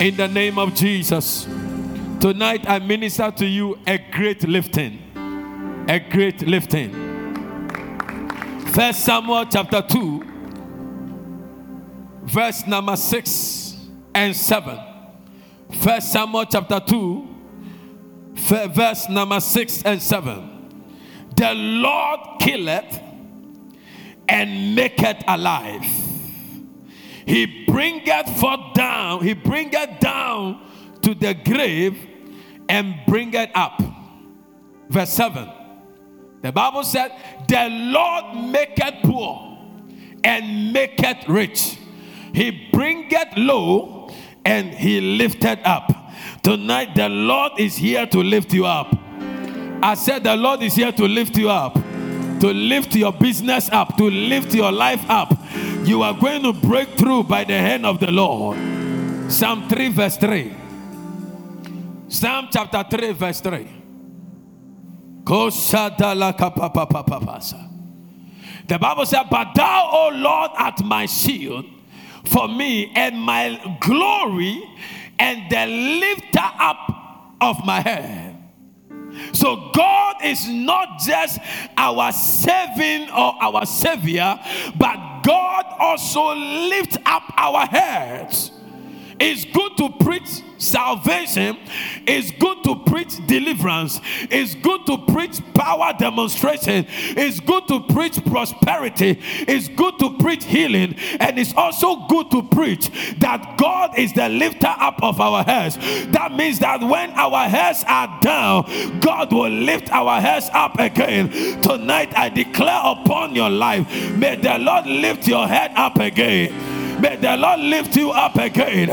In the name of Jesus. Tonight I minister to you a great lifting. A great lifting. First Samuel chapter 2, verse number 6 and 7. First Samuel chapter 2, verse number 6 and 7. The Lord killeth and maketh alive. He bringeth forth down, he bringeth down to the grave and bringeth up. Verse 7. The Bible said, The Lord maketh poor and maketh rich. He bringeth low and he lifted up. Tonight, the Lord is here to lift you up. I said, The Lord is here to lift you up, to lift your business up, to lift your life up. You are going to break through by the hand of the Lord. Psalm 3, verse 3. Psalm chapter 3, verse 3. The Bible said, But thou, O Lord, art my shield for me and my glory and the lifter up of my head. So God is not just our saving or our savior, but God also lifts up our heads. It's good to preach salvation. It's good to preach deliverance. It's good to preach power demonstration. It's good to preach prosperity. It's good to preach healing. And it's also good to preach that God is the lifter up of our heads. That means that when our heads are down, God will lift our heads up again. Tonight, I declare upon your life, may the Lord lift your head up again. May the Lord lift you up again.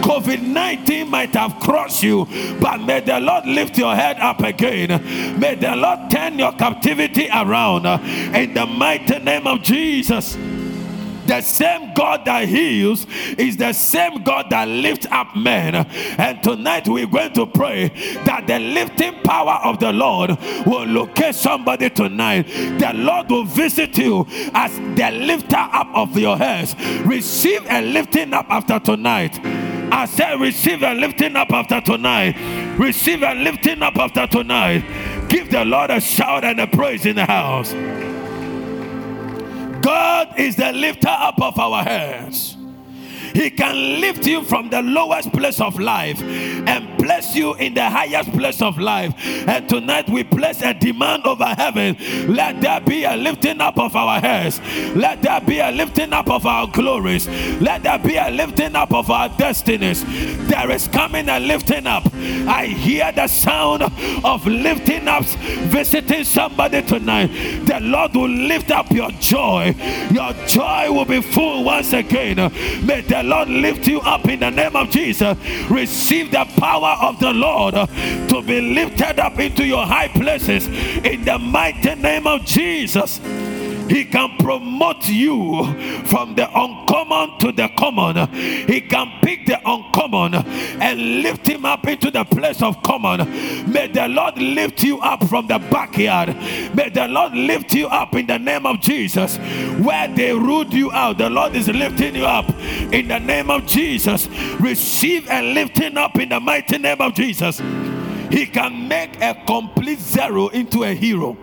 COVID 19 might have crushed you, but may the Lord lift your head up again. May the Lord turn your captivity around in the mighty name of Jesus. The same God that heals is the same God that lifts up men. And tonight we're going to pray that the lifting power of the Lord will locate somebody tonight. The Lord will visit you as the lifter up of your heads. Receive a lifting up after tonight. I said, receive a lifting up after tonight. Receive a lifting up after tonight. Give the Lord a shout and a praise in the house. God is the lifter up of our heads. He can lift you from the lowest place of life and place you in the highest place of life. And tonight we place a demand over heaven. Let there be a lifting up of our heads. Let there be a lifting up of our glories. Let there be a lifting up of our destinies. There is coming a lifting up. I hear the sound of lifting ups visiting somebody tonight. The Lord will lift up your joy. Your joy will be full once again. May the Lord lift you up in the name of Jesus. Receive the power of the Lord to be lifted up into your high places in the mighty name of Jesus. He can promote you from the uncommon to the common. He can pick the uncommon and lift him up into the place of common. May the Lord lift you up from the backyard. May the Lord lift you up in the name of Jesus. Where they ruled you out, the Lord is lifting you up in the name of Jesus. Receive a lifting up in the mighty name of Jesus. He can make a complete zero into a hero.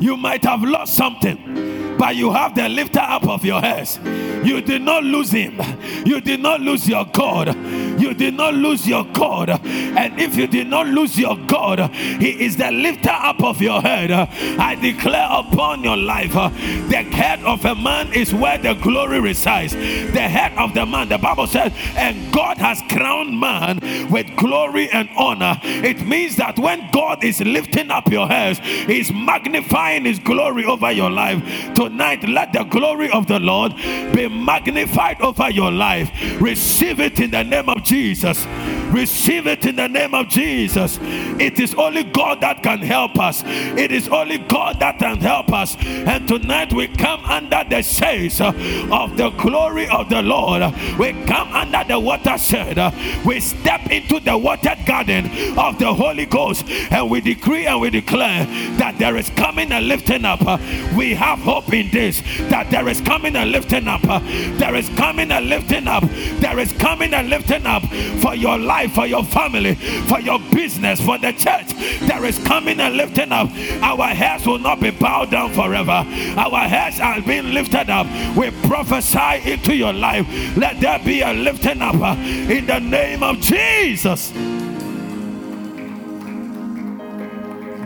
You might have lost something, but you have the lifter up of your heads. You did not lose him. You did not lose your God. You did not lose your God. And if you did not lose your God, He is the lifter up of your head. I declare upon your life the head of a man is where the glory resides. The head of the man, the Bible says, and God has crowned man with glory and honor. It means that when God is lifting up your heads, He's magnifying His glory over your life. Tonight, let the glory of the Lord be magnified over your life. Receive it in the name of Jesus. Receive it in the name of Jesus. It is only God that can help us. It is only God that can help us. And tonight we come under the shades of the glory of the Lord. We come under the watershed. We step into the watered garden of the Holy Ghost and we decree and we declare that there is coming a lifting up. We have hope this that there is coming a lifting up. There is coming a lifting up. There is coming a lifting up for your life, for your family, for your business, for the church. There is coming a lifting up. Our heads will not be bowed down forever. Our heads are being lifted up. We prophesy into your life. Let there be a lifting up uh, in the name of Jesus.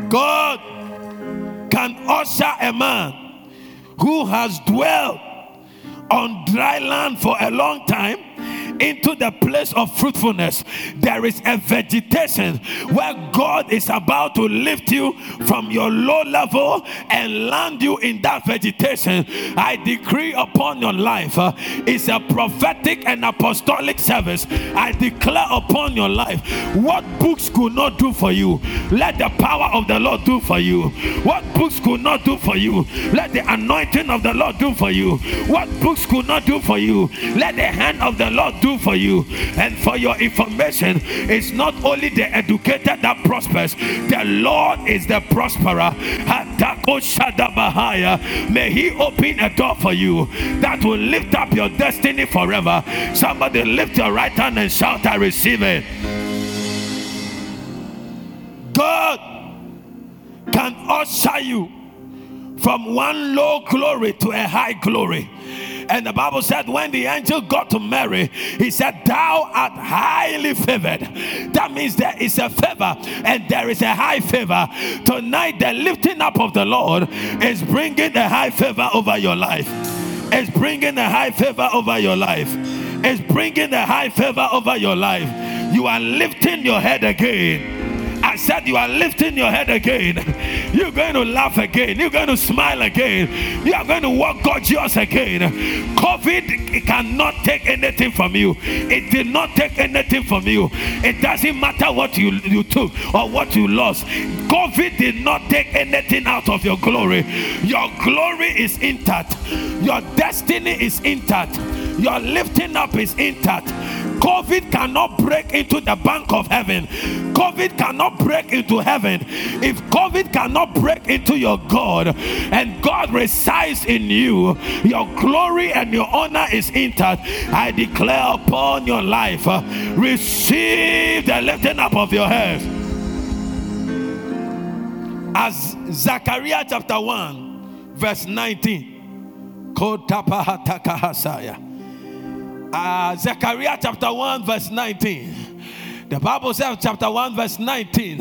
God can usher a man who has dwelt on dry land for a long time into the place of fruitfulness, there is a vegetation where God is about to lift you from your low level and land you in that vegetation. I decree upon your life, uh, it's a prophetic and apostolic service. I declare upon your life what books could not do for you, let the power of the Lord do for you. What books could not do for you, let the anointing of the Lord do for you. What books could not do for you, let the hand of the Lord do for you. And for your information, it's not only the educated that prospers, the Lord is the prosperer. May He open a door for you that will lift up your destiny forever. Somebody lift your right hand and shout, I receive it. God can usher you from one low glory to a high glory. And the Bible said, when the angel got to Mary, he said, Thou art highly favored. That means there is a favor and there is a high favor. Tonight, the lifting up of the Lord is bringing a high favor over your life. It's bringing a high favor over your life. It's bringing a high favor over your life. You are lifting your head again I said, You are lifting your head again. You're going to laugh again. You're going to smile again. You are going to walk gorgeous again. COVID cannot take anything from you. It did not take anything from you. It doesn't matter what you, you took or what you lost. COVID did not take anything out of your glory. Your glory is intact. Your destiny is intact. Your lifting up is intact. COVID cannot break into the bank of heaven. COVID cannot break into heaven. If COVID cannot break into your God and God resides in you, your glory and your honor is intact. I declare upon your life, uh, receive the lifting up of your head. As Zechariah chapter 1, verse 19. Uh, Zechariah chapter 1, verse 19. The Bible says, chapter 1, verse 19,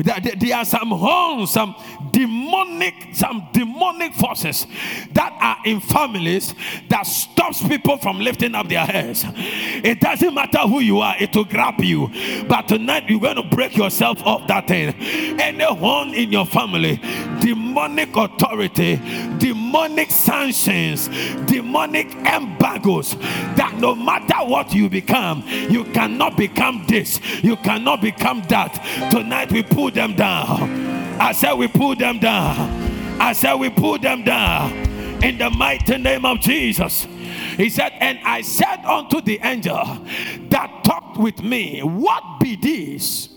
that there are some horns, some demonic, some demonic forces that are in families that stops people from lifting up their heads. It doesn't matter who you are, it will grab you. But tonight you're going to break yourself off that thing. Any horn in your family, demonic authority, demonic sanctions, demonic embargoes, that no matter what you become, you cannot become this you cannot become that. Tonight we pull them down. I said we pull them down. I said we pull them down. In the mighty name of Jesus. He said, And I said unto the angel that talked with me, What be this?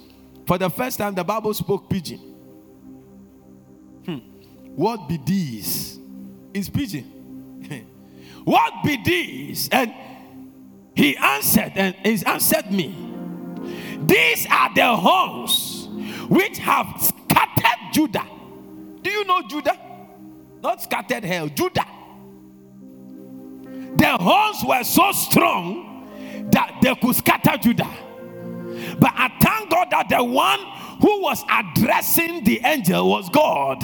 For the first time, the Bible spoke pidgin. Hmm. What be this? Is pidgin. what be this? And he answered, and he answered me these are the horns which have scattered Judah. Do you know Judah? Not scattered hell, Judah. The horns were so strong that they could scatter Judah. But I thank God that the one who was addressing the angel was God.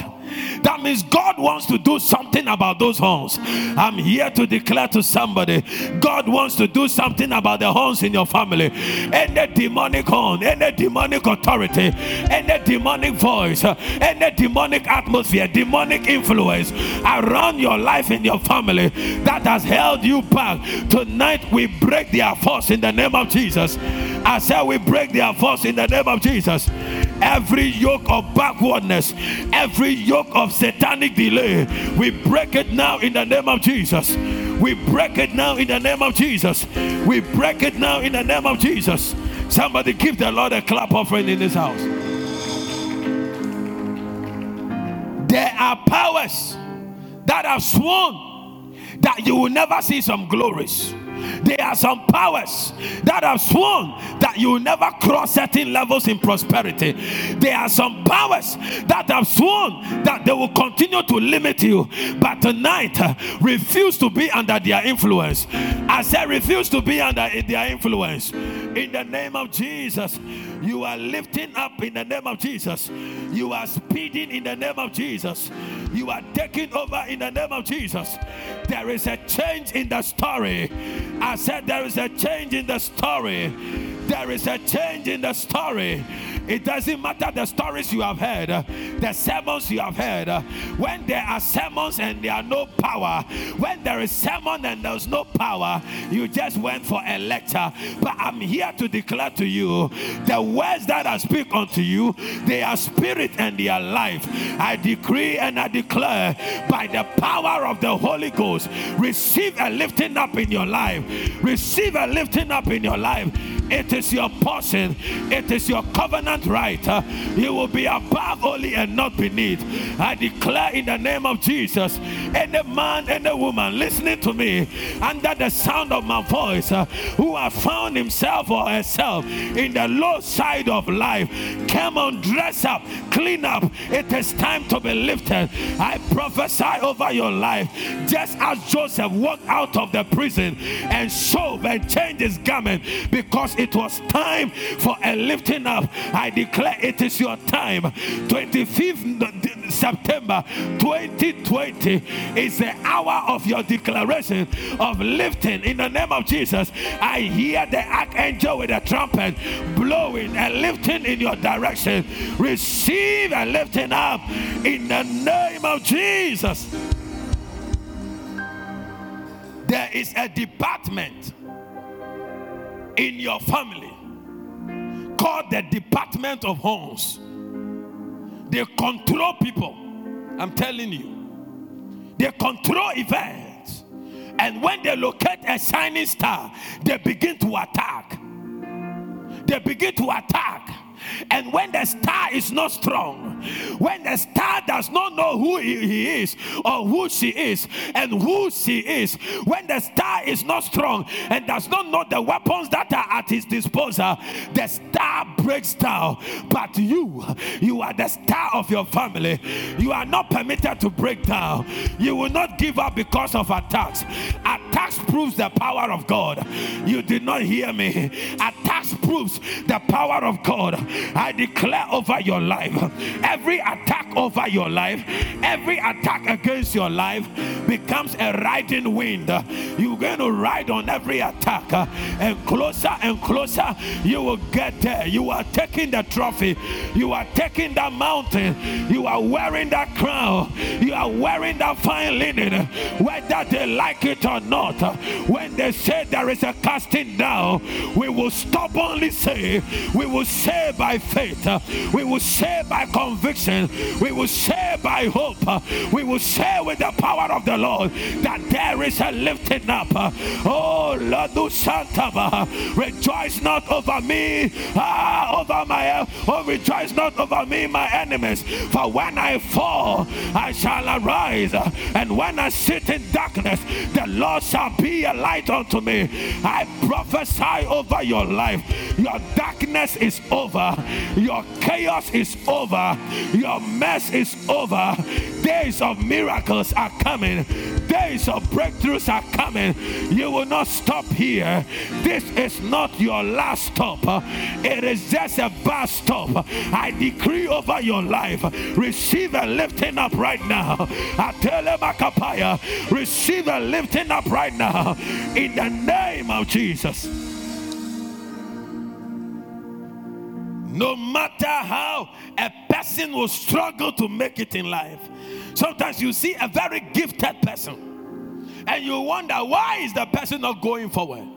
That means God wants to do something about those horns. I'm here to declare to somebody God wants to do something about the horns in your family. Any demonic horn, any demonic authority, any demonic voice, any demonic atmosphere, demonic influence around your life in your family that has held you back. Tonight we break their force in the name of Jesus. I said we break their force in the name of Jesus. Every yoke of backwardness, every yoke of satanic delay, we break it now in the name of Jesus. We break it now in the name of Jesus. We break it now in the name of Jesus. Somebody give the Lord a clap offering in this house. There are powers that have sworn that you will never see some glories. There are some powers that have sworn that you will never cross certain levels in prosperity. There are some powers that have sworn that they will continue to limit you, but tonight uh, refuse to be under their influence. I said, refuse to be under their influence. In the name of Jesus, you are lifting up in the name of Jesus. You are speeding in the name of Jesus. You are taking over in the name of Jesus. There is a change in the story. I said, There is a change in the story. There is a change in the story. It doesn't matter the stories you have heard, the sermons you have heard. When there are sermons and there are no power, when there is sermon and there's no power, you just went for a lecture. But I'm here to declare to you the words that I speak unto you, they are spirit and they are life. I decree and I declare by the power of the Holy Ghost, receive a lifting up in your life. Receive a lifting up in your life. It is your portion, it is your covenant right. Uh, you will be above only and not beneath. I declare in the name of Jesus, any man, any woman listening to me under the sound of my voice uh, who has found himself or herself in the low side of life, come on, dress up, clean up. It is time to be lifted. I prophesy over your life, just as Joseph walked out of the prison and showed and changed his garment because it was time for a lifting up. I declare it is your time. 25th September 2020 is the hour of your declaration of lifting in the name of Jesus. I hear the archangel with a trumpet blowing and lifting in your direction. Receive a lifting up in the name of Jesus. There is a department in your family called the Department of Horns. They control people. I'm telling you. They control events. And when they locate a shining star, they begin to attack. They begin to attack and when the star is not strong, when the star does not know who he is or who she is and who she is, when the star is not strong and does not know the weapons that are at his disposal, the star breaks down. But you, you are the star of your family. You are not permitted to break down. You will not give up because of attacks. Attacks proves the power of God. You did not hear me. Attacks proves the power of God. I declare over your life every attack over your life, every attack against your life becomes a riding wind. You're going to ride on every attack, and closer and closer you will get there. You are taking the trophy, you are taking that mountain, you are wearing that crown, you are wearing that fine linen, whether they like it or not. When they say there is a casting down, we will stubbornly say, we will say by faith, we will say by conviction, we will say by hope, we will say with the power of the Lord that there is a lifting up. Oh, Lord, do Santa, rejoice not over me, ah, over my, oh, rejoice not over me, my enemies. For when I fall, I shall arise, and when I sit in darkness, the Lord shall be a light unto me. I prophesy over your life. Your darkness is over. Your chaos is over. Your mess is over. Days of miracles are coming Days of breakthroughs are coming. You will not stop here. This is not your last stop, it is just a bus stop. I decree over your life receive a lifting up right now. Receive a lifting up right now in the name of Jesus. No matter how a person will struggle to make it in life, sometimes you see a very gifted person and you wonder why is the person not going forward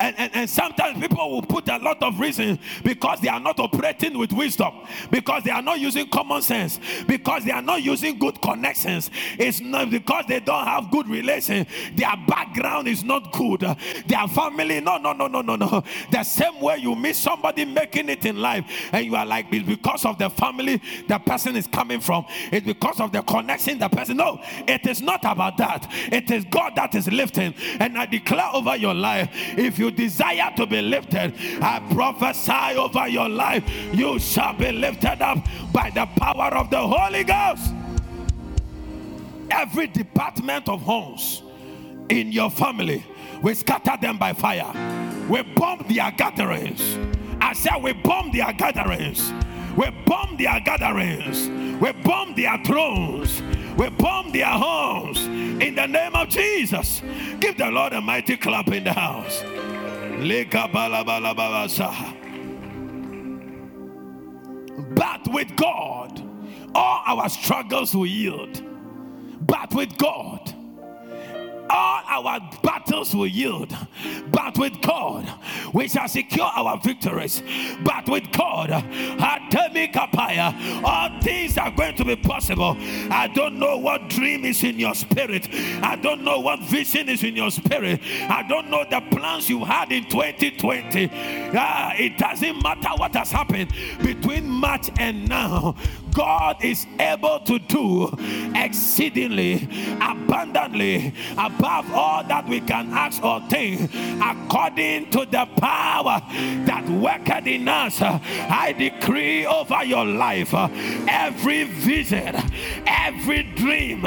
and, and, and sometimes people will put a lot of reasons because they are not operating with wisdom, because they are not using common sense, because they are not using good connections. It's not because they don't have good relations. Their background is not good. Their family, no, no, no, no, no, no. The same way you meet somebody making it in life, and you are like, it's because of the family the person is coming from. It's because of the connection the person. No, it is not about that. It is God that is lifting. And I declare over your life, if you you desire to be lifted, I prophesy over your life, you shall be lifted up by the power of the Holy Ghost. Every department of horns in your family, we scatter them by fire. We bomb their gatherings. I said, we bomb their gatherings. We bomb their gatherings. We bomb their thrones. We bomb their homes in the name of Jesus. Give the Lord a mighty clap in the house. But with God, all our struggles will yield. But with God, all our battles will yield. But with God, we shall secure our victories. But with God, all things are going to be possible. I don't know what dream is in your spirit. I don't know what vision is in your spirit. I don't know the plans you had in 2020. Ah, it doesn't matter what has happened between March and now. God is able to do exceedingly abundantly above all that we can ask or think according to the power that worketh in us. I decree over your life every vision, every dream,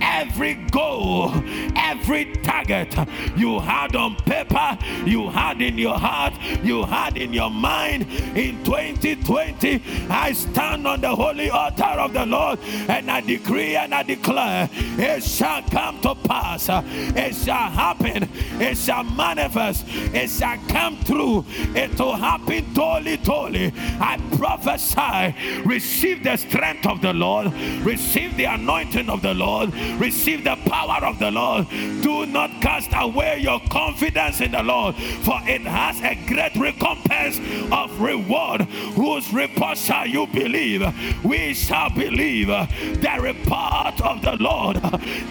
every goal, every target you had on paper, you had in your heart, you had in your mind in 2020. I stand on the holy holy altar of the Lord, and I decree and I declare it shall come to pass, it shall happen, it shall manifest, it shall come through, it will happen totally, totally. I prophesy, receive the strength of the Lord, receive the anointing of the Lord, receive the power of the Lord. Do not cast away your confidence in the Lord, for it has a great recompense of reward. Whose report shall you believe? We shall believe the report of the Lord.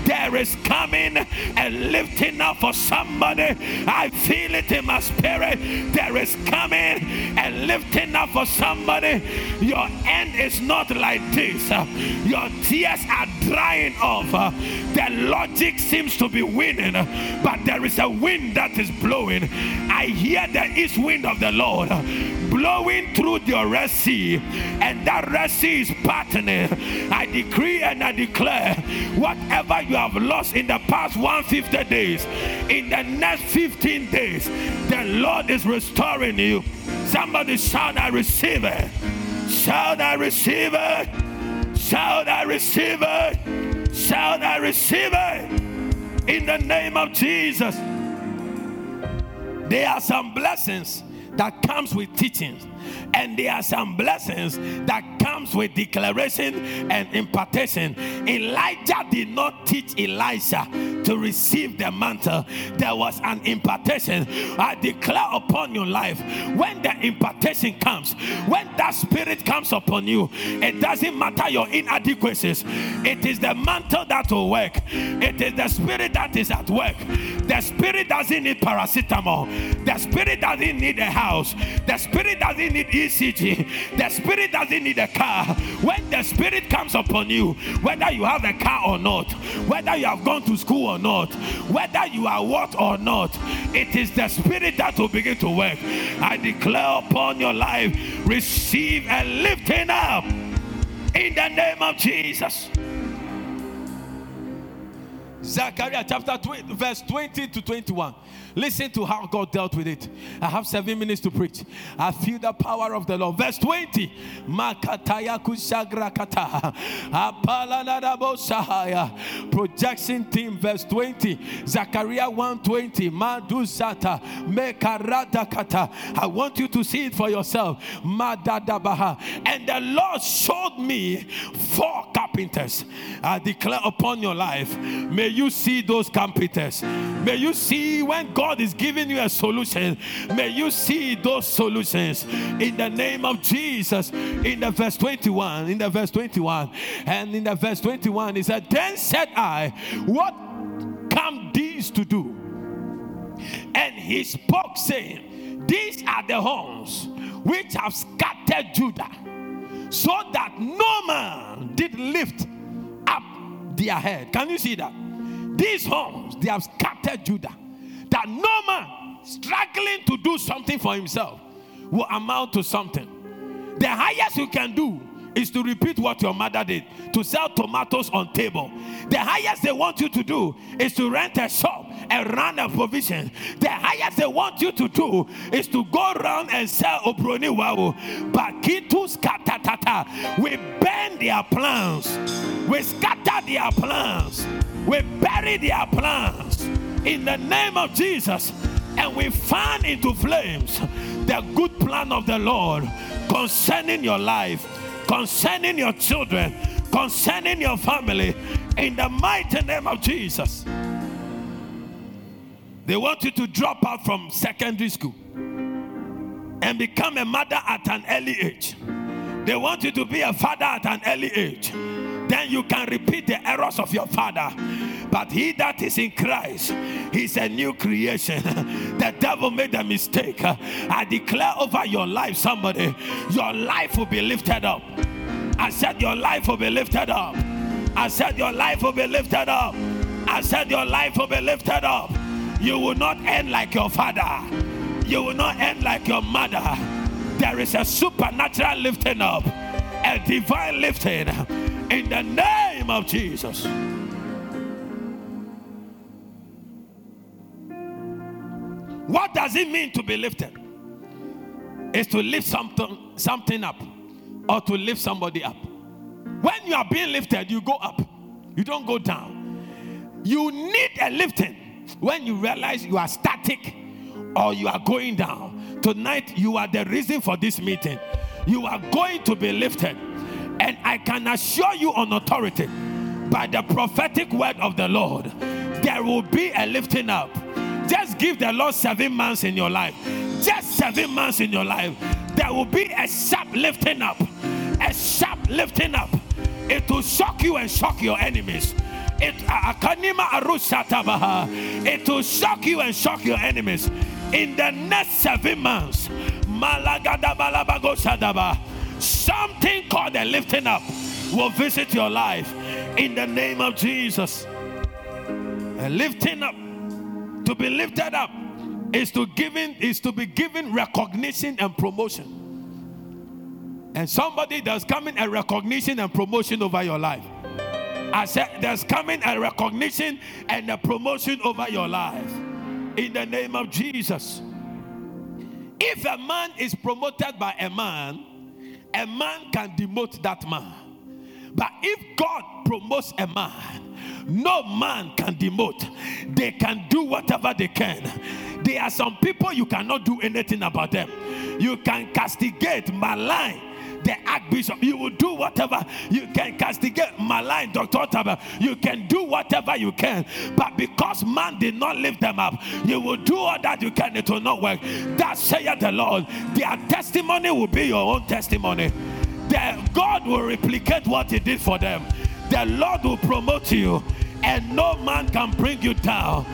There is coming a lifting up for somebody. I feel it in my spirit. There is coming a lifting up for somebody. Your end is not like this. Your tears are drying off. The logic seems to be winning, but there is a wind that is blowing. I hear the east wind of the Lord blowing through the Red Sea, and that Red Sea partner. Eh, I decree and I declare whatever you have lost in the past 150 days, in the next 15 days, the Lord is restoring you. Somebody shout, I receive it. Shout, I receive it. Shout, I receive it. Shout, I receive it. In the name of Jesus. There are some blessings that comes with teachings and there are some blessings that comes with declaration and impartation. Elijah did not teach elisha to receive the mantle. There was an impartation. I declare upon your life when the impartation comes when that spirit comes upon you it doesn't matter your inadequacies. It is the mantle that will work. It is the spirit that is at work. The spirit doesn't need paracetamol. The spirit doesn't need a house. The spirit doesn't need ECG. The spirit doesn't need a car. When the spirit comes upon you, whether you have a car or not, whether you have gone to school or not, whether you are what or not, it is the spirit that will begin to work. I declare upon your life, receive a lifting up in the name of Jesus. Zechariah chapter 20, verse 20 to 21. Listen to how God dealt with it. I have seven minutes to preach. I feel the power of the Lord. Verse 20. Projection team, verse 20. Zechariah 120. Madusata. Mekaradakata. I want you to see it for yourself. And the Lord showed me four carpenters. I declare upon your life. May you see those carpenters. May you see when God God is giving you a solution, may you see those solutions in the name of Jesus. In the verse 21, in the verse 21, and in the verse 21, he said, Then said I, What come these to do? And he spoke, saying, These are the horns which have scattered Judah, so that no man did lift up their head. Can you see that? These horns, they have scattered Judah that no man struggling to do something for himself will amount to something. The highest you can do is to repeat what your mother did to sell tomatoes on table. The highest they want you to do is to rent a shop and run a provision. The highest they want you to do is to go around and sell obroni wawu. Bakitus katatata. We burn their plans. We scatter their plans. We bury their plans in the name of Jesus and we fan into flames the good plan of the Lord concerning your life, concerning your children, concerning your family in the mighty name of Jesus. They want you to drop out from secondary school and become a mother at an early age. They want you to be a father at an early age. Then you can repeat the errors of your father but he that is in Christ, he's a new creation. the devil made a mistake. I declare over your life, somebody, your life will be lifted up. I said, Your life will be lifted up. I said, Your life will be lifted up. I said, Your life will be lifted up. You will not end like your father, you will not end like your mother. There is a supernatural lifting up, a divine lifting in the name of Jesus. What does it mean to be lifted? Is to lift something, something up or to lift somebody up. When you are being lifted, you go up, you don't go down. You need a lifting when you realize you are static or you are going down. Tonight, you are the reason for this meeting. You are going to be lifted. I can assure you on authority by the prophetic word of the Lord, there will be a lifting up just give the Lord seven months in your life. Just seven months in your life. There will be a sharp lifting up. A sharp lifting up. It will shock you and shock your enemies. It, it will shock you and shock your enemies. In the next seven months, something called a lifting up will visit your life in the name of Jesus. A lifting up to be lifted up is to given is to be given recognition and promotion. And somebody that's coming a recognition and promotion over your life. I said there's coming a recognition and a promotion over your life. In the name of Jesus. If a man is promoted by a man, a man can demote that man. But if God promotes a man, no man can demote. They can do whatever they can. There are some people you cannot do anything about them. You can castigate, malign the archbishop. You will do whatever you can castigate, malign Dr. Taba. You can do whatever you can. But because man did not lift them up, you will do all that you can. It will not work. That saith the Lord. Their testimony will be your own testimony. That God will replicate what He did for them the Lord will promote you, and no man can bring you down.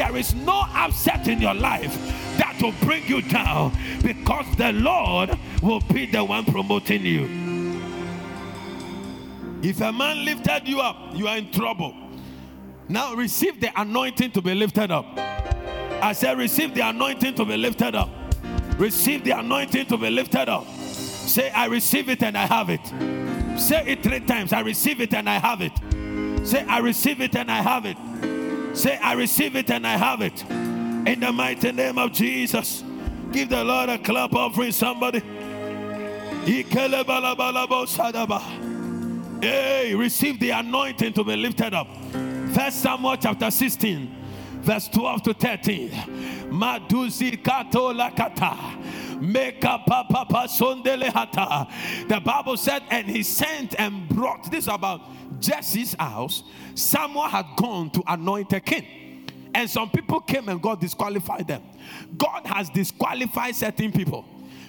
There is no upset in your life that will bring you down because the Lord will be the one promoting you. If a man lifted you up, you are in trouble. Now receive the anointing to be lifted up. I said, receive the anointing to be lifted up. Receive the anointing to be lifted up. Say, I receive it and I have it. Say it three times. I receive it and I have it. Say, I receive it and I have it. Say, I receive it and I have it. In the mighty name of Jesus. Give the Lord a clap offering, somebody. Hey, receive the anointing to be lifted up. First Samuel chapter 16, verse 12 to 13. Maduzi kato lakata. The Bible said, and he sent and brought this about Jesse's house. Samuel had gone to anoint a king. And some people came and God disqualified them. God has disqualified certain people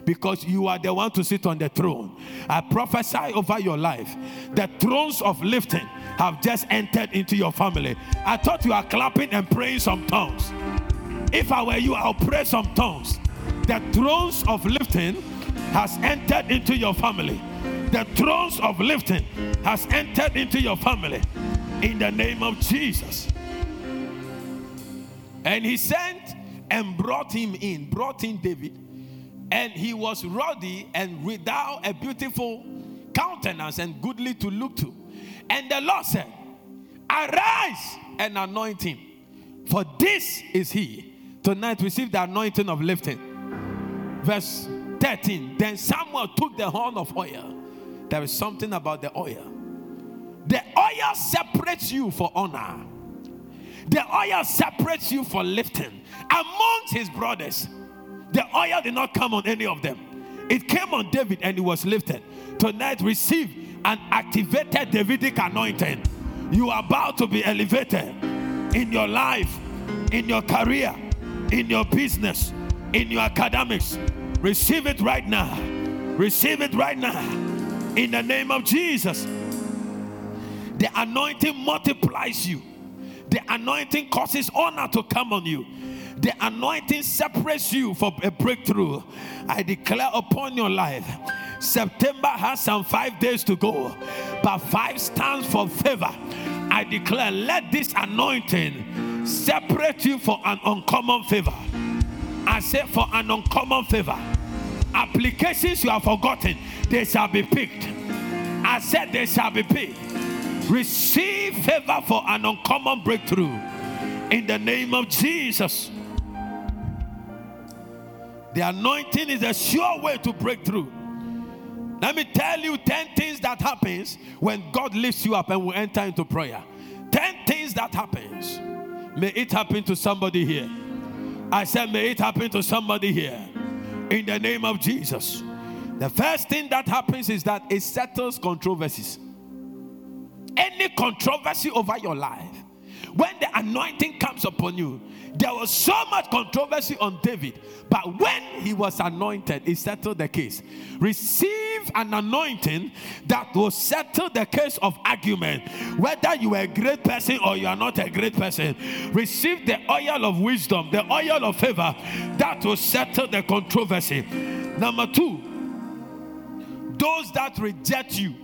because you are the one to sit on the throne. I prophesy over your life. The thrones of lifting have just entered into your family. I thought you are clapping and praying some tongues. If I were you, I'll pray some tongues. The thrones of lifting has entered into your family. The thrones of lifting has entered into your family in the name of Jesus. And he sent and brought him in, brought in David, and he was ruddy and without a beautiful countenance and goodly to look to. And the Lord said, Arise and anoint him, for this is he. Tonight, receive the anointing of lifting. Verse 13 Then Samuel took the horn of oil. There is something about the oil. The oil separates you for honor. The oil separates you for lifting. Amongst his brothers, the oil did not come on any of them. It came on David and it was lifted. Tonight, receive an activated Davidic anointing. You are about to be elevated in your life, in your career, in your business, in your academics. Receive it right now. Receive it right now. In the name of Jesus. The anointing multiplies you. The anointing causes honor to come on you. The anointing separates you for a breakthrough. I declare upon your life. September has some five days to go, but five stands for favor. I declare, let this anointing separate you for an uncommon favor. I say, for an uncommon favor. Applications you have forgotten, they shall be picked. I said, they shall be picked. Receive favor for an uncommon breakthrough in the name of Jesus. The anointing is a sure way to break through. Let me tell you 10 things that happens when God lifts you up and we enter into prayer. 10 things that happens. May it happen to somebody here. I said, may it happen to somebody here. In the name of Jesus. The first thing that happens is that it settles controversies any controversy over your life, when the anointing comes upon you, there was so much controversy on David, but when he was anointed, he settled the case. Receive an anointing that will settle the case of argument. Whether you are a great person or you are not a great person, receive the oil of wisdom, the oil of favor that will settle the controversy. Number two, those that reject you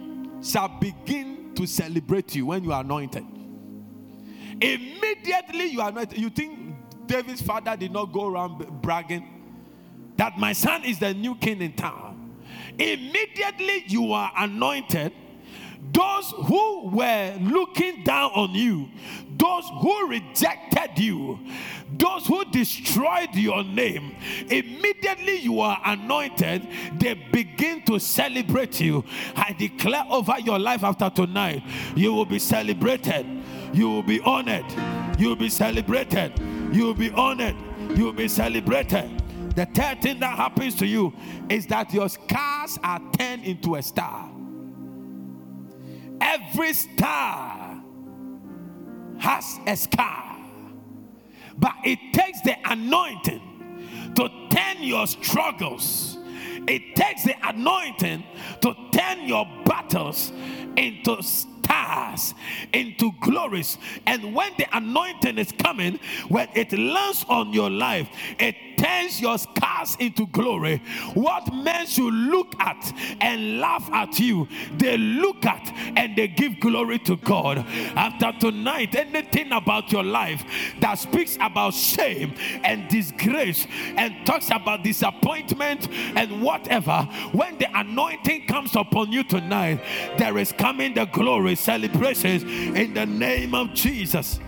shall begin to celebrate you when you are anointed. Immediately you are not, You think David's father did not go around bragging that my son is the new king in town. Immediately you are anointed. Those who were looking down on you, those who rejected you, those who destroyed your name, immediately you are anointed, they begin to celebrate you. I declare over your life after tonight, you will be celebrated, you will be honored, you will be celebrated, you will be honored, you will be celebrated. The third thing that happens to you is that your scars are turned into a star. Every star has a scar. But it takes the anointing to turn your struggles. It takes the anointing to turn your battles into stars, into glories. And when the anointing is coming, when it lands on your life, it turns your into glory. What men should look at and laugh at you, they look at and they give glory to God. After tonight, anything about your life that speaks about shame and disgrace and talks about disappointment and whatever, when the anointing comes upon you tonight, there is coming the glory celebrations in the name of Jesus.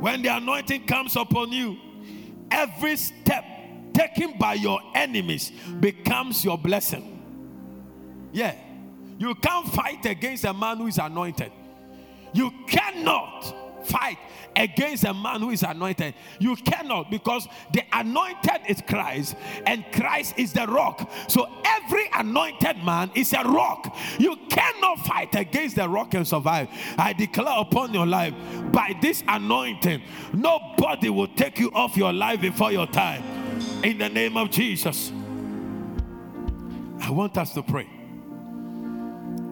When the anointing comes upon you, every step taken by your enemies becomes your blessing. Yeah. You can't fight against a man who is anointed. You cannot fight against a man who is anointed. You cannot because the anointed is Christ and Christ is the rock. So every anointed man is a rock. You cannot fight against the rock and survive. I declare upon your life by this anointing, nobody will take you off your life before your time. In the name of Jesus. I want us to pray.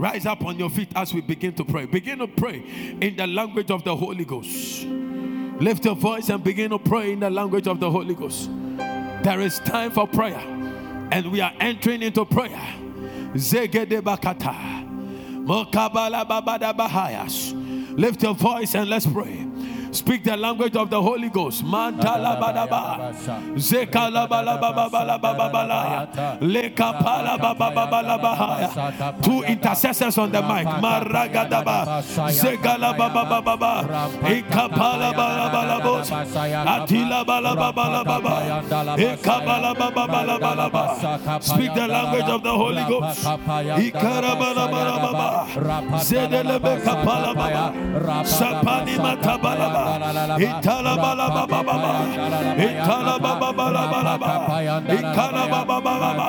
Rise up on your feet as we begin to pray. Begin to pray in the language of the Holy Ghost. Lift your voice and begin to pray in the language of the Holy Ghost. There is time for prayer, and we are entering into prayer. Lift your voice and let's pray. Speak the language of the Holy Ghost. Mantala badaba. Zekala balababalababalabala. Lekapala bababalabahaya. Two intercessors on the mic. Maragadaba. Zegala babababa. Ikapala balabalabos. Atila balababalababa. Ikabala bababalabalaba. Speak the language of the Holy Ghost. Ikarabalabalababa. Zedelebe kapala baba. Sapani matabalaba. Itala bala baba. Itala baba. Itala baba.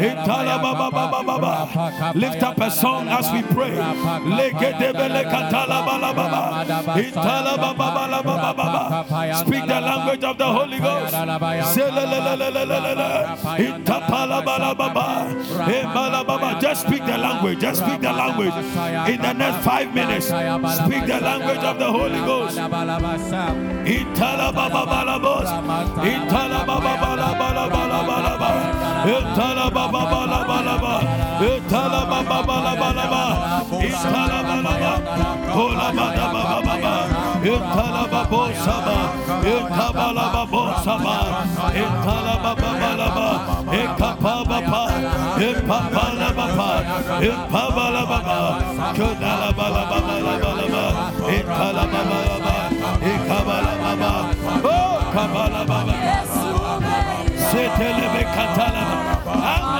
Itala baba. Lift up a song as we pray. Legedebele katala bala. Itala baba. Speak the language of the Holy Ghost. Itapala bala baba. Baba. Just speak the language. Just speak the language. In the next five minutes, speak the language of the Holy Ghost. Itala baba balabos. Itala baba bala bala bala bala ba. Itala baba bala bala ba. Itala baba bala bala ba. Itala bala ba. Kola baba baba baba. Itala babo sama. Itabala babo sama. Itala baba bala ba. Ikapa baba. Ipapala baba. Ipabala baba. Kodala baba bala ba. Itala baba baba. Ikabala baba. Oh, kabala baba. Baba.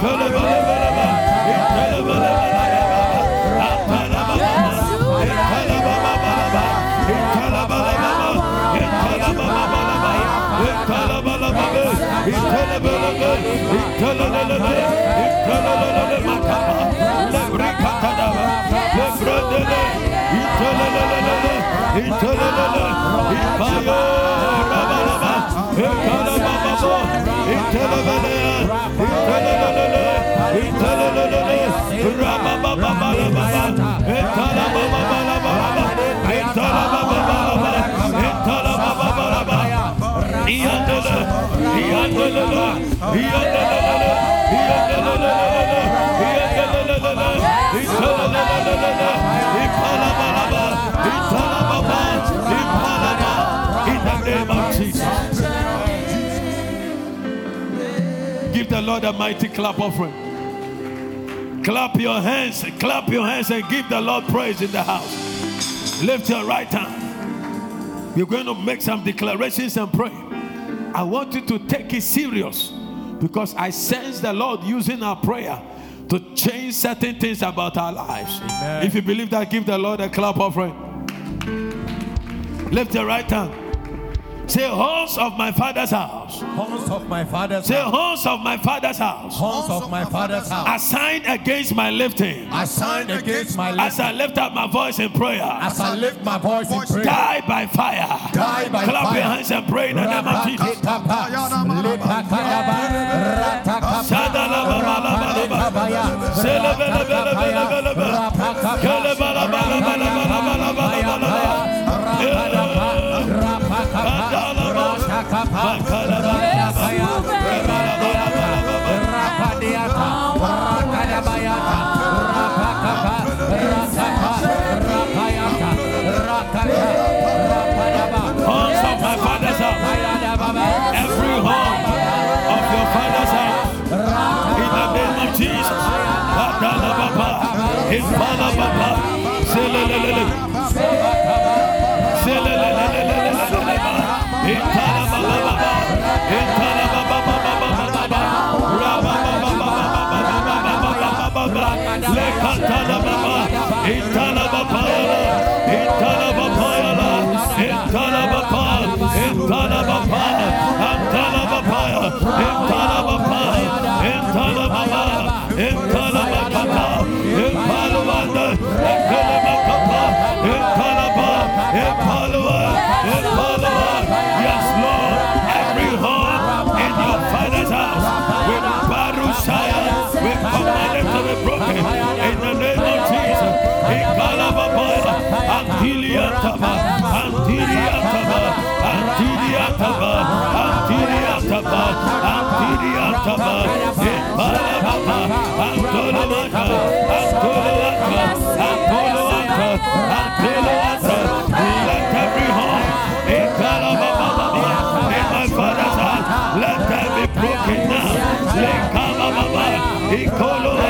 Hallelujah. Ian Give the Lord a mighty clap offering. Clap your hands, clap your hands and give the Lord praise in the house. Lift your right hand. You're going to make some declarations and pray. I want you to take it serious because I sense the Lord using our prayer to change certain things about our lives. Amen. If you believe that, give the Lord a clap offering. Lift your right hand. Say, halls of my father's house. Halls of my father's Say, halls of my father's house. Halls of my father's house. Assigned against my lifting. Assigned against my lifting. As I lift up my voice in prayer. As I lift my voice in prayer. Die by fire. Die by Clap fire. your hands and pray in the name of Jesus. Horns Antiriataba, Antiriataba, Antiriataba, Antiriataba, Antiriataba, Eparababa, Antolomata, Antolomata, Antolomata, Antolomata, let every home, Eparababa, in my father's house, let them be broken now, Lekababa, Ecolomata.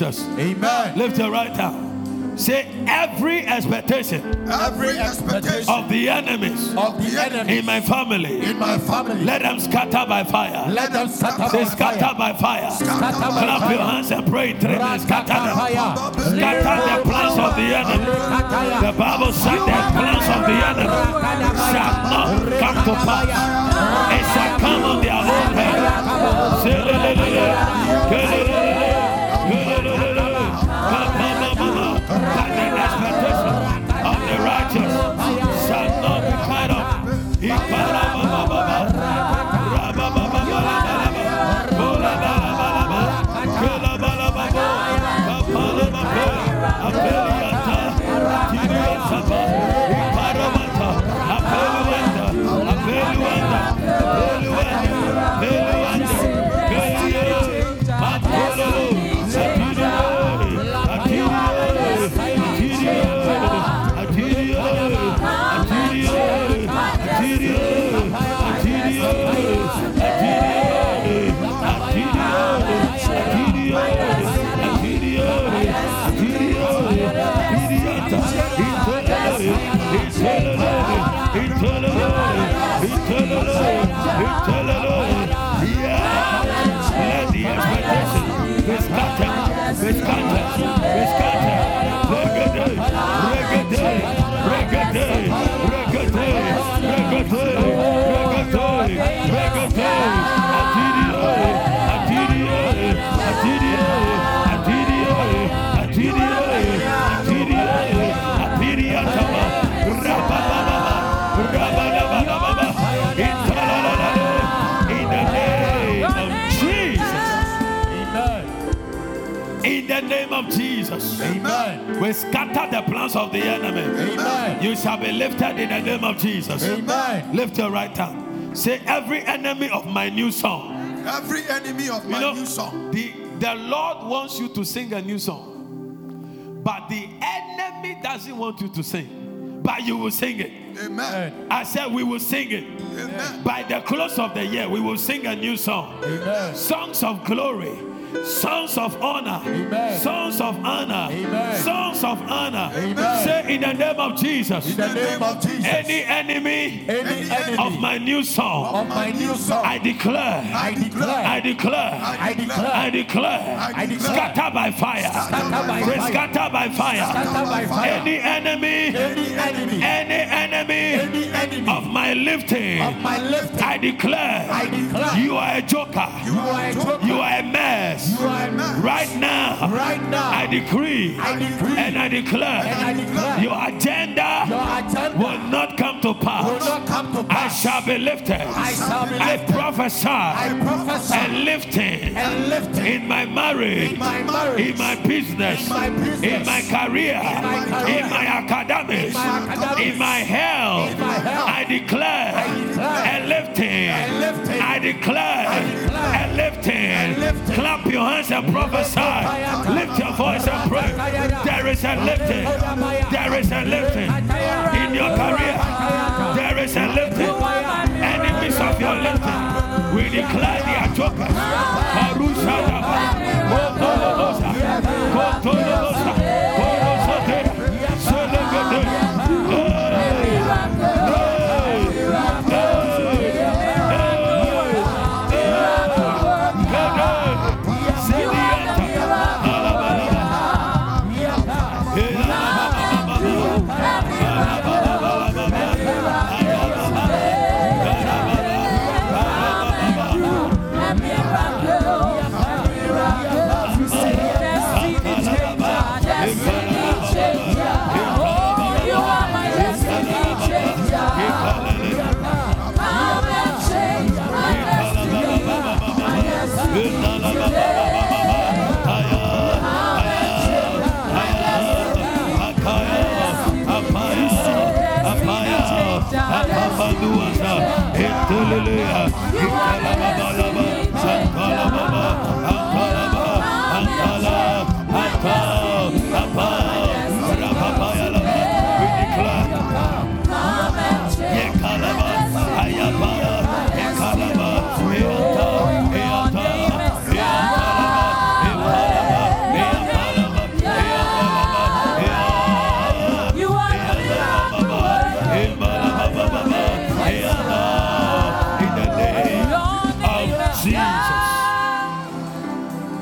Jesus. Amen. Lift your right hand. Say every expectation Every expectation of the enemies Of the enemy in my family, in my family, let them scatter by fire. let them scatter Say by scatter fire. by fire. Scatter by Clap your hands and pray three minutes. Scatter them. Fire. Scatter the plans of the enemy. The Bible said the plans of the enemy shall not come to pass. It shall come on their own head. Amen. We scatter the plans of the enemy. Amen. You shall be lifted in the name of Jesus. Amen. Lift your right hand. Say, every enemy of my new song. Every enemy of You my know, new song. the, the Lord wants you to sing a new song. But the enemy doesn't want you to sing. But you will sing it. Amen. I said we will sing it. Amen. By the close of the year, we will sing a new song. Amen. Songs of glory. Songs of honor, Amen. songs of honor, Amen. songs of honor. Amen. Say in the name of Jesus, In the name of Jesus. any enemy. Any of enemy. My new song, of my new song, I declare, I declare, I declare, I declare, I declare, I declare, scatter by fire, Scatter by fire. scatter by fire. Scatter by fire. Any enemy, any enemy, any enemy. Any enemy. Of my lifting, of my lifting, I declare, I declare, you are a joker, you are a joker, you are a mess. you are a man. Right now, Right now, I decree I decree. and I declare, and I declare. your agenda your agenda will not come to pass. Shall be lifted. I shall be lifted. I prophesy I prophesy and lifting and lifting in my marriage, in my marriage, in my business, in my business, in my career, my career, in my academics, in my academics, in my health. in my health. I declare I declare and lifting. and lifting. I declare I declare and lifting. and lifting. Clap your hands and prophesy. Lift your voice and pray. There is a lifting. There is a lifting in your career. There is a lifting. Enemies of your lifting. We declare they are jokers. Parushadaba. Kotolobosa. Kotolobosa.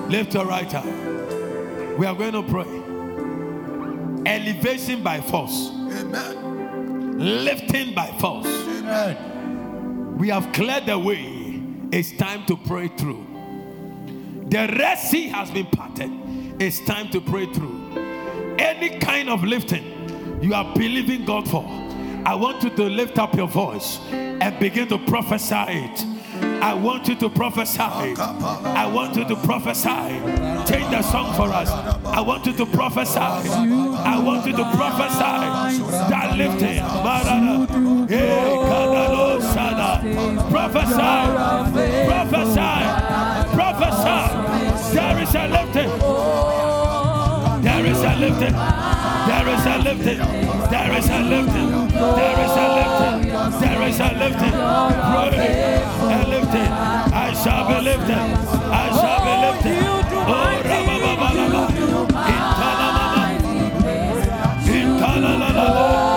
Lift your right hand. We are going to pray. Elevation by force, Amen. lifting by force. Amen. We have cleared the way. It's time to pray through. The Red Sea has been parted. It's time to pray through. Any kind of lifting you are believing God for, I want you to lift up your voice and begin to prophesy it. I want you to prophesy. I want you to prophesy. Change the song for us. I want you to prophesy. I want you to prophesy that lifting. Prophesy. Prophesy. Prophesy. There is a lifting. There is a lifting. There is a lifting. There is a lifting. There is a lifting. There is a lifting. A lifting. I shall be lifted. I shall be lifted. Oh, Rabababalaba. Intalamama. Intalalala. Intalalala.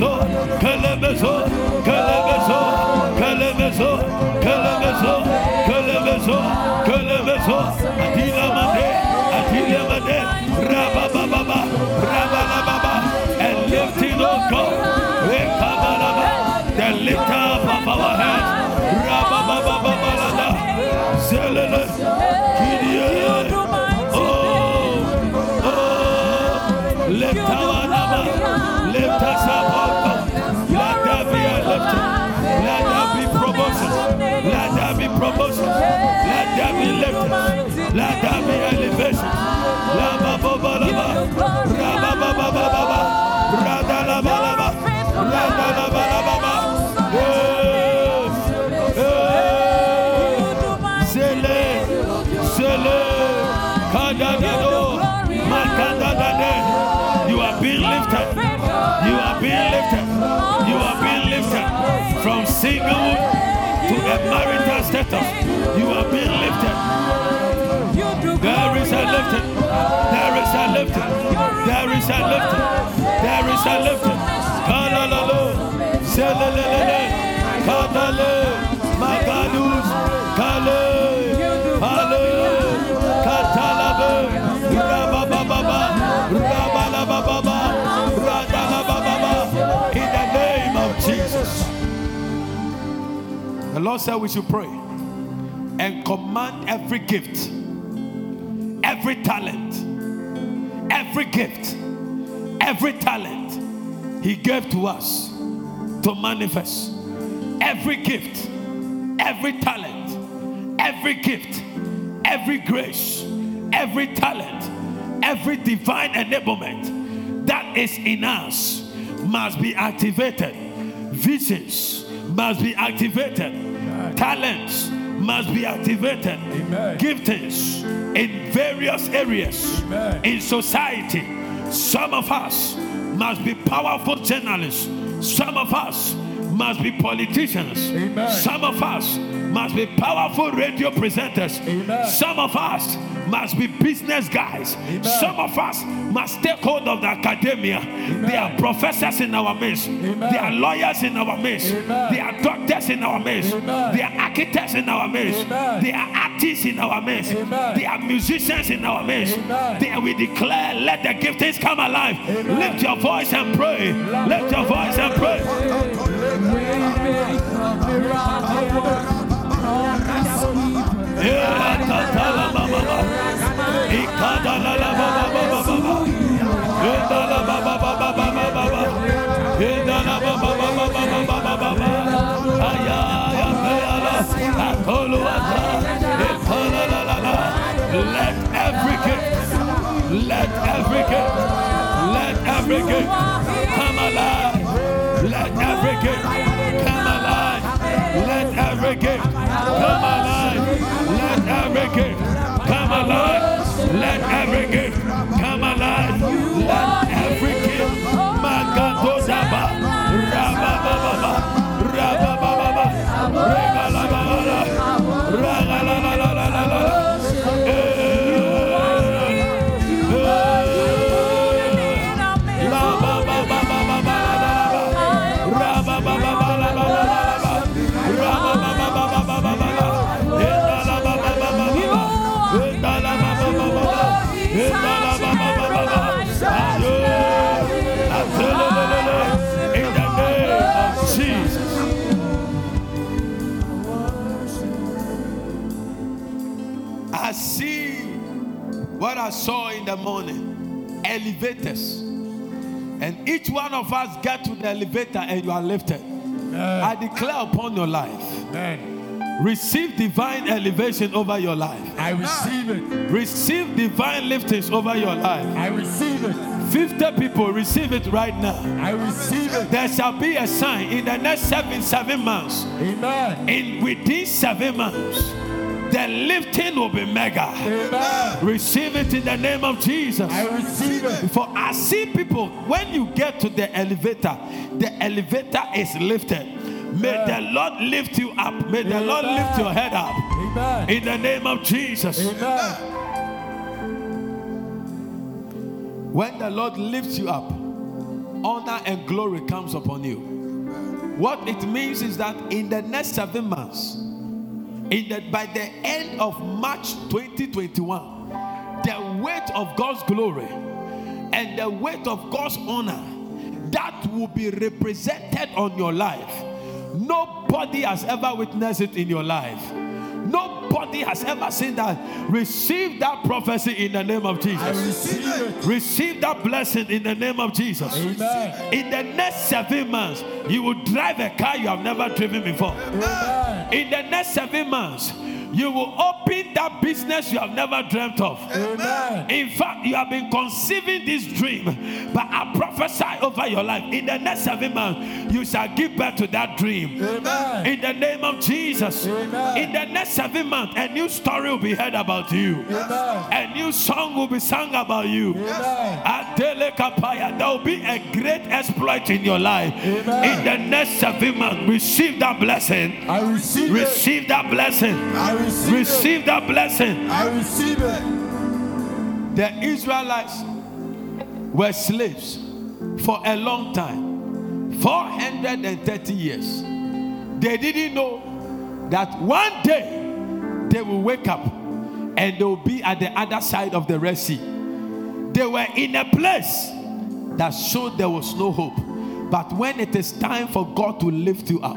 Lord. Ghost. Let there be lifted. Let there be elevation. La ba ba ba ba ba. Ra ba ba ba ba ba. A marital status. You are being lifted. There is a lifting. There is a lifting. There is a lifting. There is a lifting. Lord said we should pray and command every gift, every talent, every gift, every talent He gave to us to manifest. Every gift, every talent, every gift, every grace, every talent, every divine enablement that is in us must be activated. Visions must be activated. Talents must be activated. Amen. Giftings in various areas Amen. in society. Some of us must be powerful journalists. Some of us must be politicians. Amen. Some of us must be powerful radio presenters. Amen. Some of us must be business guys. Amen. Some of us must take hold of the academia. There are professors in our midst. Amen. There are lawyers in our midst. Amen. There are doctors in our midst. Amen. There are architects in our midst. Amen. There are artists in our midst. Amen. There are musicians in our midst. Amen. There we declare, let the giftings come alive. Amen. Lift your voice and pray. Lift your voice and pray. Let every gift, let every gift, let every gift come alive. Let every gift come alive. Let every gift come alive. Come alive. Let every gift come the morning elevators. And each one of us get to the elevator and you are lifted. I declare upon your life, Amen. receive divine elevation over your life. I receive it. Receive divine liftings over your life. I receive it. 50 people receive it right now. I receive it. There shall be a sign in the next seven, seven months. Amen. In within seven months, The lifting will be mega. Amen. Receive it in the name of Jesus. I receive it. For I see people, when you get to the elevator, the elevator is lifted. May the Lord lift you up. May the Lord lift your head up. Amen. In the name of Jesus. Amen. When the Lord lifts you up, honor and glory comes upon you. What it means is that in the next seven months, in the, by the end of March 2021, the weight of God's glory and the weight of God's honor that will be represented on your life. Nobody has ever witnessed it in your life. Nobody has ever seen that. Receive that prophecy in the name of Jesus. receive. Receive that blessing in the name of Jesus. Amen. In the next seven months, you will drive a car you have never driven before. Amen. In the next seven months, you will open that business you have never dreamt of. Amen. In fact, you have been conceiving this dream, but I prophesy over your life. In the next seven months, you shall give birth to that dream. Amen. In the name of Jesus. Amen. In the next seven months, a new story will be heard about you. Amen. A new song will be sung about you. Amen. There will be a great exploit in your life. Amen. In the next seven months, receive that blessing. I receive it. Receive that blessing. I receive. Receive that blessing. I receive it. The Israelites were slaves for a long time 430 years. They didn't know that one day they will wake up and they will be at the other side of the Red Sea. They were in a place that showed there was no hope. But when it is time for God to lift you up,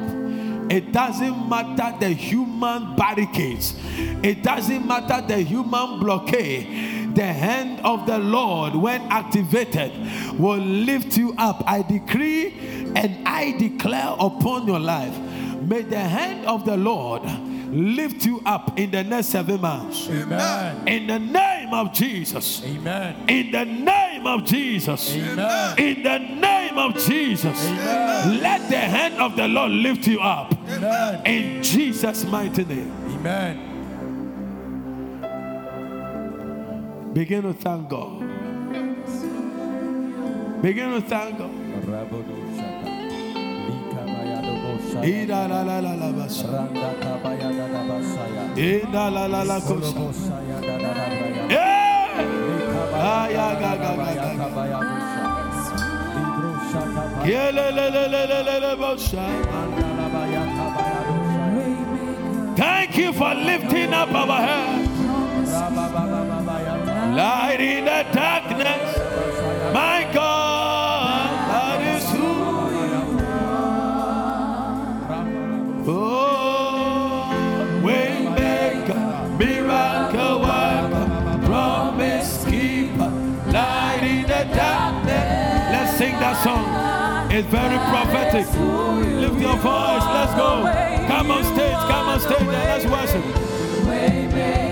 it doesn't matter the human barricades, it doesn't matter the human blockade. The hand of the Lord, when activated, will lift you up. I decree and I declare upon your life may the hand of the Lord lift you up in the next seven months. Amen. In the name of Jesus. Amen. In the name of Jesus. Amen. In the name of Jesus. Amen. Let the hand of the Lord lift you up. Amen. In Jesus' mighty name. Amen. Begin to thank God. Begin to thank God. Ida Thank you for lifting up our head. Light in the darkness. My God, song. is very prophetic. Lift your voice. Let's go. Come on stage. Come on stage and let's worship.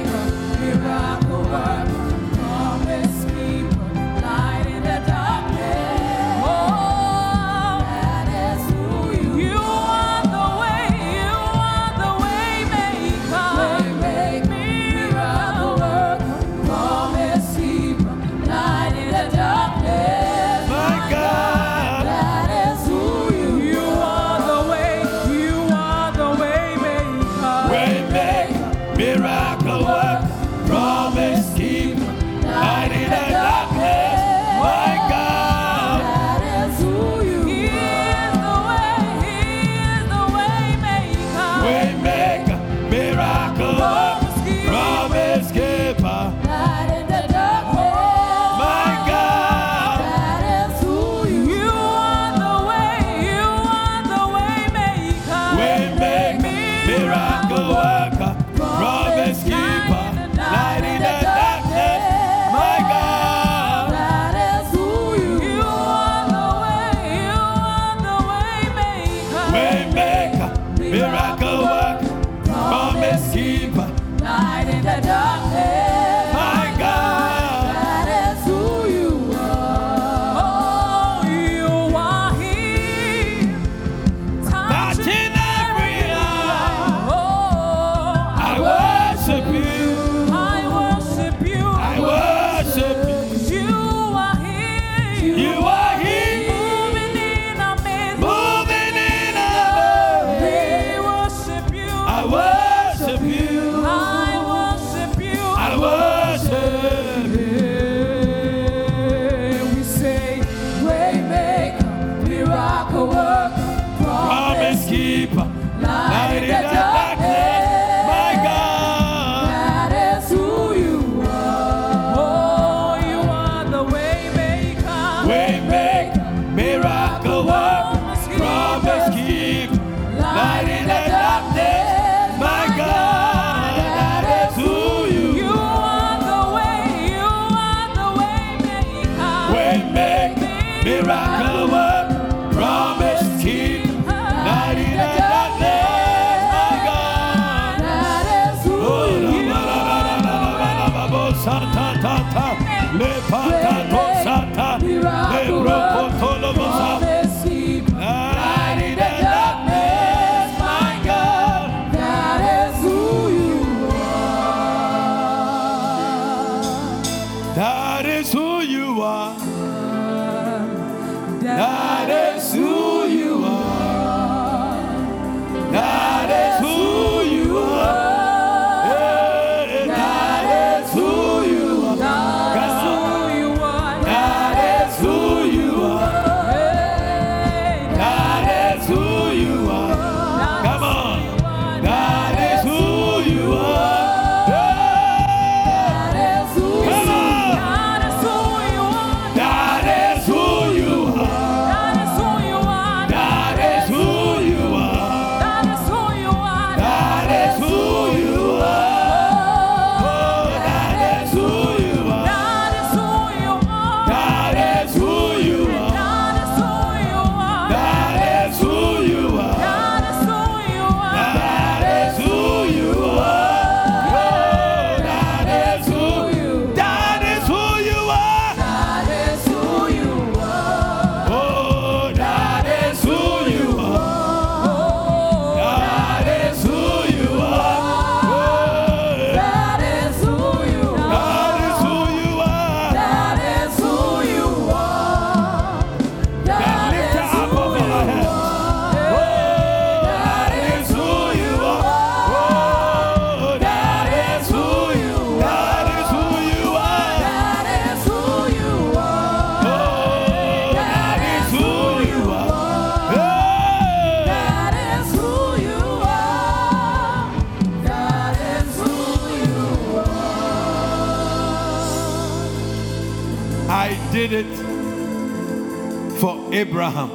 Abraham.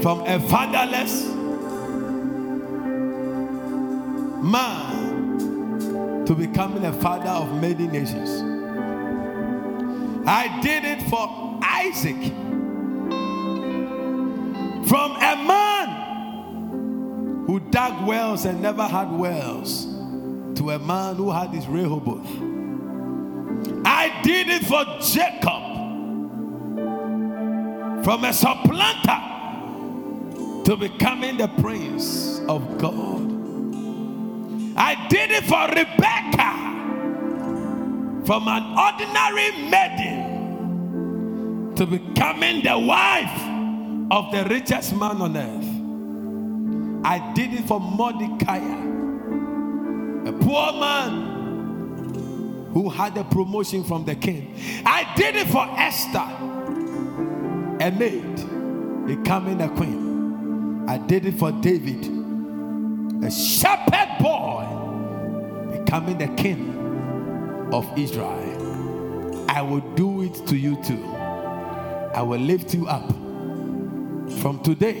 From a fatherless man to becoming a father of many nations. I did it for Isaac. From a man who dug wells and never had wells to a man who had his Rehoboth. I did it for Jacob. From a supplanter to becoming the prince of God. I did it for Rebecca. From an ordinary maiden to becoming the wife of the richest man on earth. I did it for Mordecai, a poor man who had a promotion from the king. I did it for Esther, a maid becoming a queen. I did it for David, a shepherd boy becoming the king of Israel. I will do it to you too. I will lift you up. From today,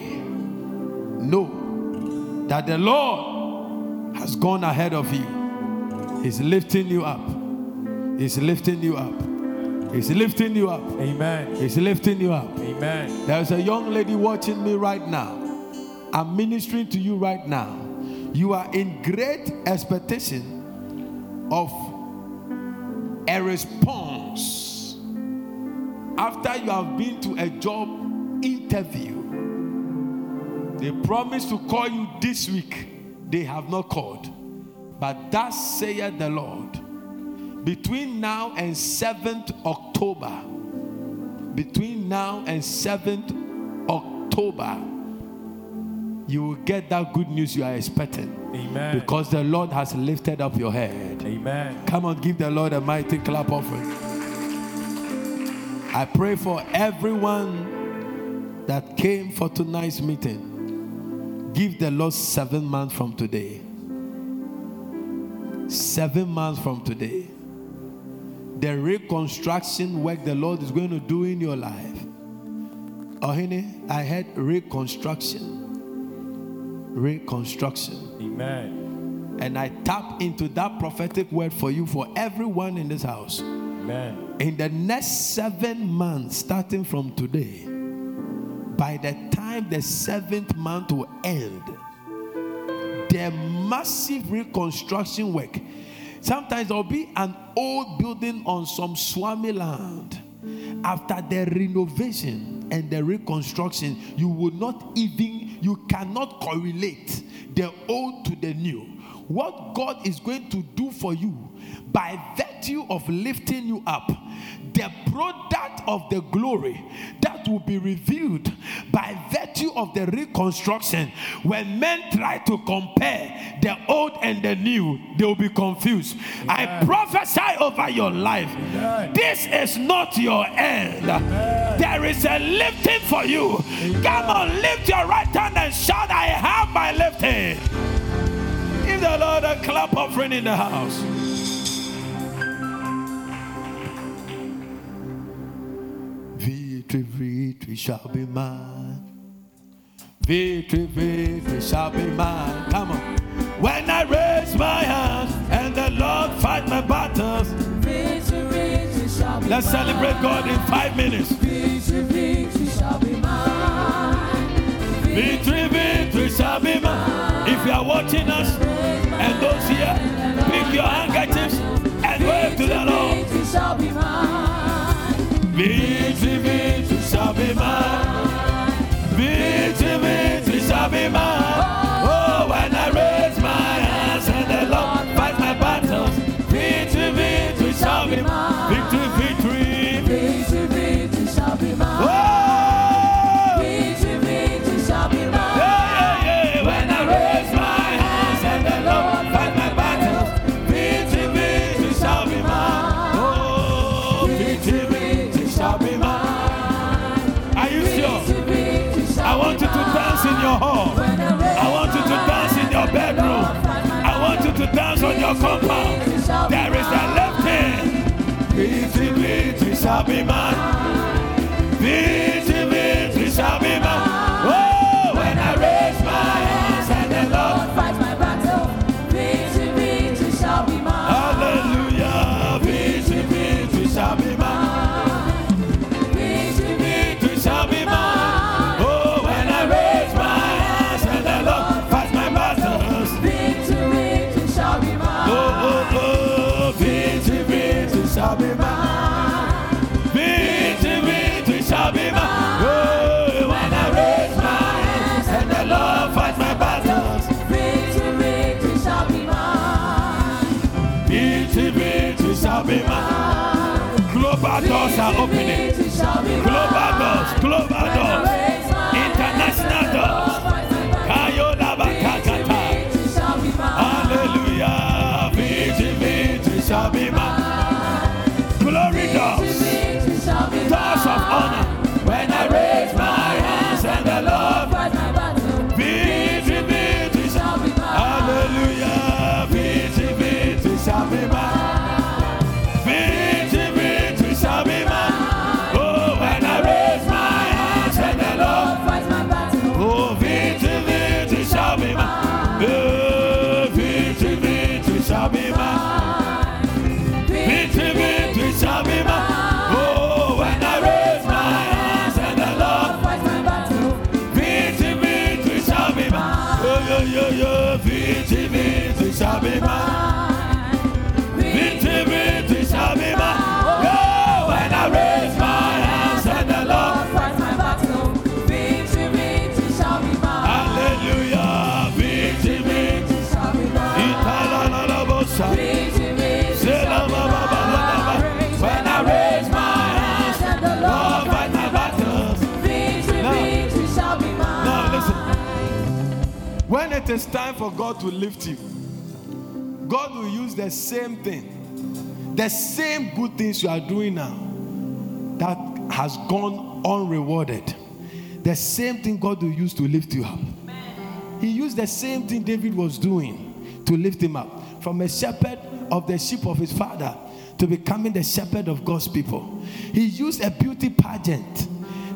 know that the Lord has gone ahead of you. He's lifting you up. He's lifting you up. He's lifting you up. Amen. He's lifting you up. Amen. There's a young lady watching me right now. I'm ministering to you right now. You are in great expectation of a response after you have been to a job interview. They promised to call you this week. They have not called. But thus saith the Lord. Between now and 7th October, between now and 7th October, you will get that good news you are expecting Amen. because the Lord has lifted up your head. Amen. Come on, give the Lord a mighty clap offering. I pray for everyone that came for tonight's meeting. Give the Lord seven months from today. Seven months from today. The reconstruction work the Lord is going to do in your life. Oh, honey, I had reconstruction. Reconstruction. Amen. And I tap into that prophetic word for you, for everyone in this house. Amen. In the next seven months, starting from today, by the time the seventh month will end, the massive reconstruction work. Sometimes there'll be an old building on some swami land. After the renovation and the reconstruction, you will not even, you cannot correlate the old to the new. What God is going to do for you by virtue of lifting you up, the product of the glory that will be revealed by virtue of the reconstruction. When men try to compare the old and the new, they will be confused. I prophesy over your life. This is not your end. There is a lifting for you. Come on, lift your right hand and shout, I have my lifting. Give the Lord a clap offering in the house. Victory, victory shall be mine. Victory, victory shall be mine. Come on. When I raise my hands and the Lord fight my battles, Victory, victory shall be let's mine. celebrate God in five minutes. Victory, victory shall be mine. Victory, victory shall be mine. If you are watching us and those here, pick your handkerchiefs and wave to the Lord. Victory shall be mine. Victory, victory shall be mine. Victory, your compound. There is a lifting. Victory, victory shall mine. Doors are opening. Global doors, global doors. International doors. Hallelujah. Victory, victory shall be mine. Glory doors. Doors of honor. When I raise it is time for God to lift you, God will use the same thing, the same good things you are doing now that has gone unrewarded. The same thing God will use to lift you up. He used the same thing David was doing to lift him up from a shepherd of the sheep of his father to becoming the shepherd of God's people. He used a beauty pageant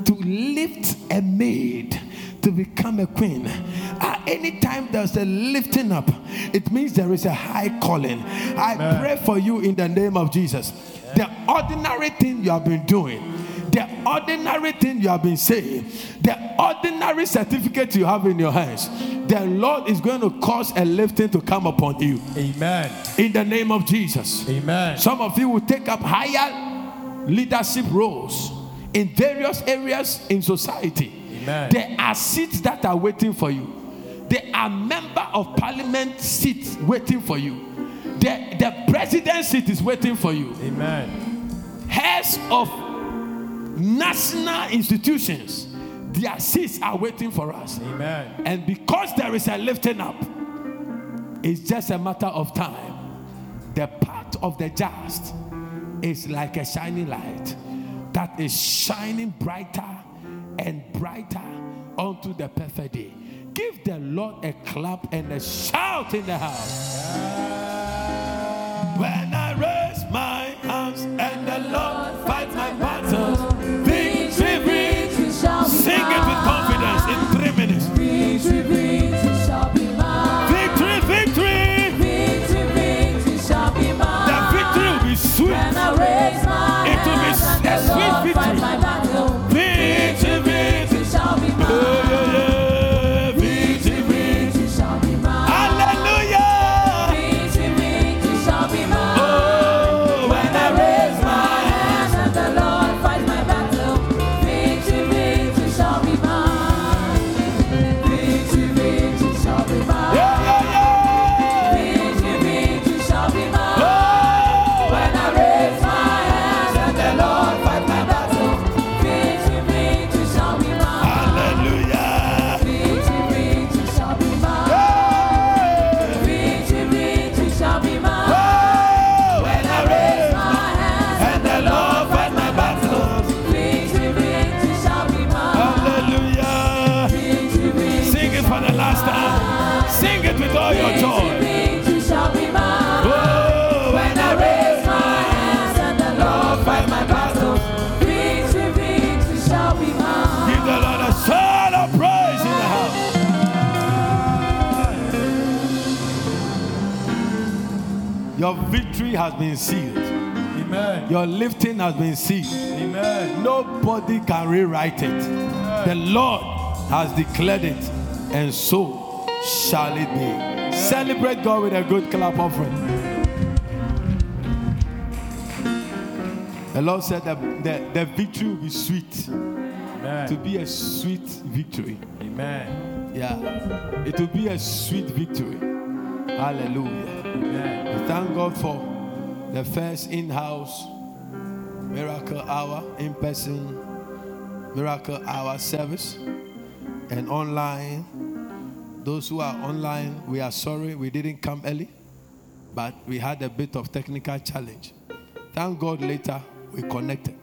to lift a maid to become a queen. Uh, anytime there's a lifting up, it means there is a high calling. I pray for you in the name of Jesus. the ordinary thing you have been doing, the ordinary thing you have been saying, the ordinary certificate you have in your hands, the Lord is going to cause a lifting to come upon you Amen. in the name of Jesus. Amen. Some of you will take up higher leadership roles in various areas in society. Amen. There are seats that are waiting for you. There are member of parliament seats waiting for you. The, the president seat is waiting for you. Amen. Heads of national institutions, their seats are waiting for us. Amen. And because there is a lifting up, it's just a matter of time. The path of the just is like a shining light that is shining brighter and brighter unto the perfect day. Give the Lord a clap and a shout in the house. When I raise my hands and the Lord fight my battles, victory, victory. Sing it with confidence in three minutes. Victory, victory victory has been sealed. Amen. Your lifting has been sealed. Amen. Nobody can rewrite it. The Lord has declared it, and so shall it be. Celebrate God with a good clap offering. The Lord said that the, the victory will be sweet, Amen. to be a sweet victory. Amen. Yeah, it will be a sweet victory. Hallelujah. Amen. We thank God for the first in house miracle hour, in person miracle hour service, and online. Those who are online, we are sorry we didn't come early, but we had a bit of technical challenge. Thank God later we connected.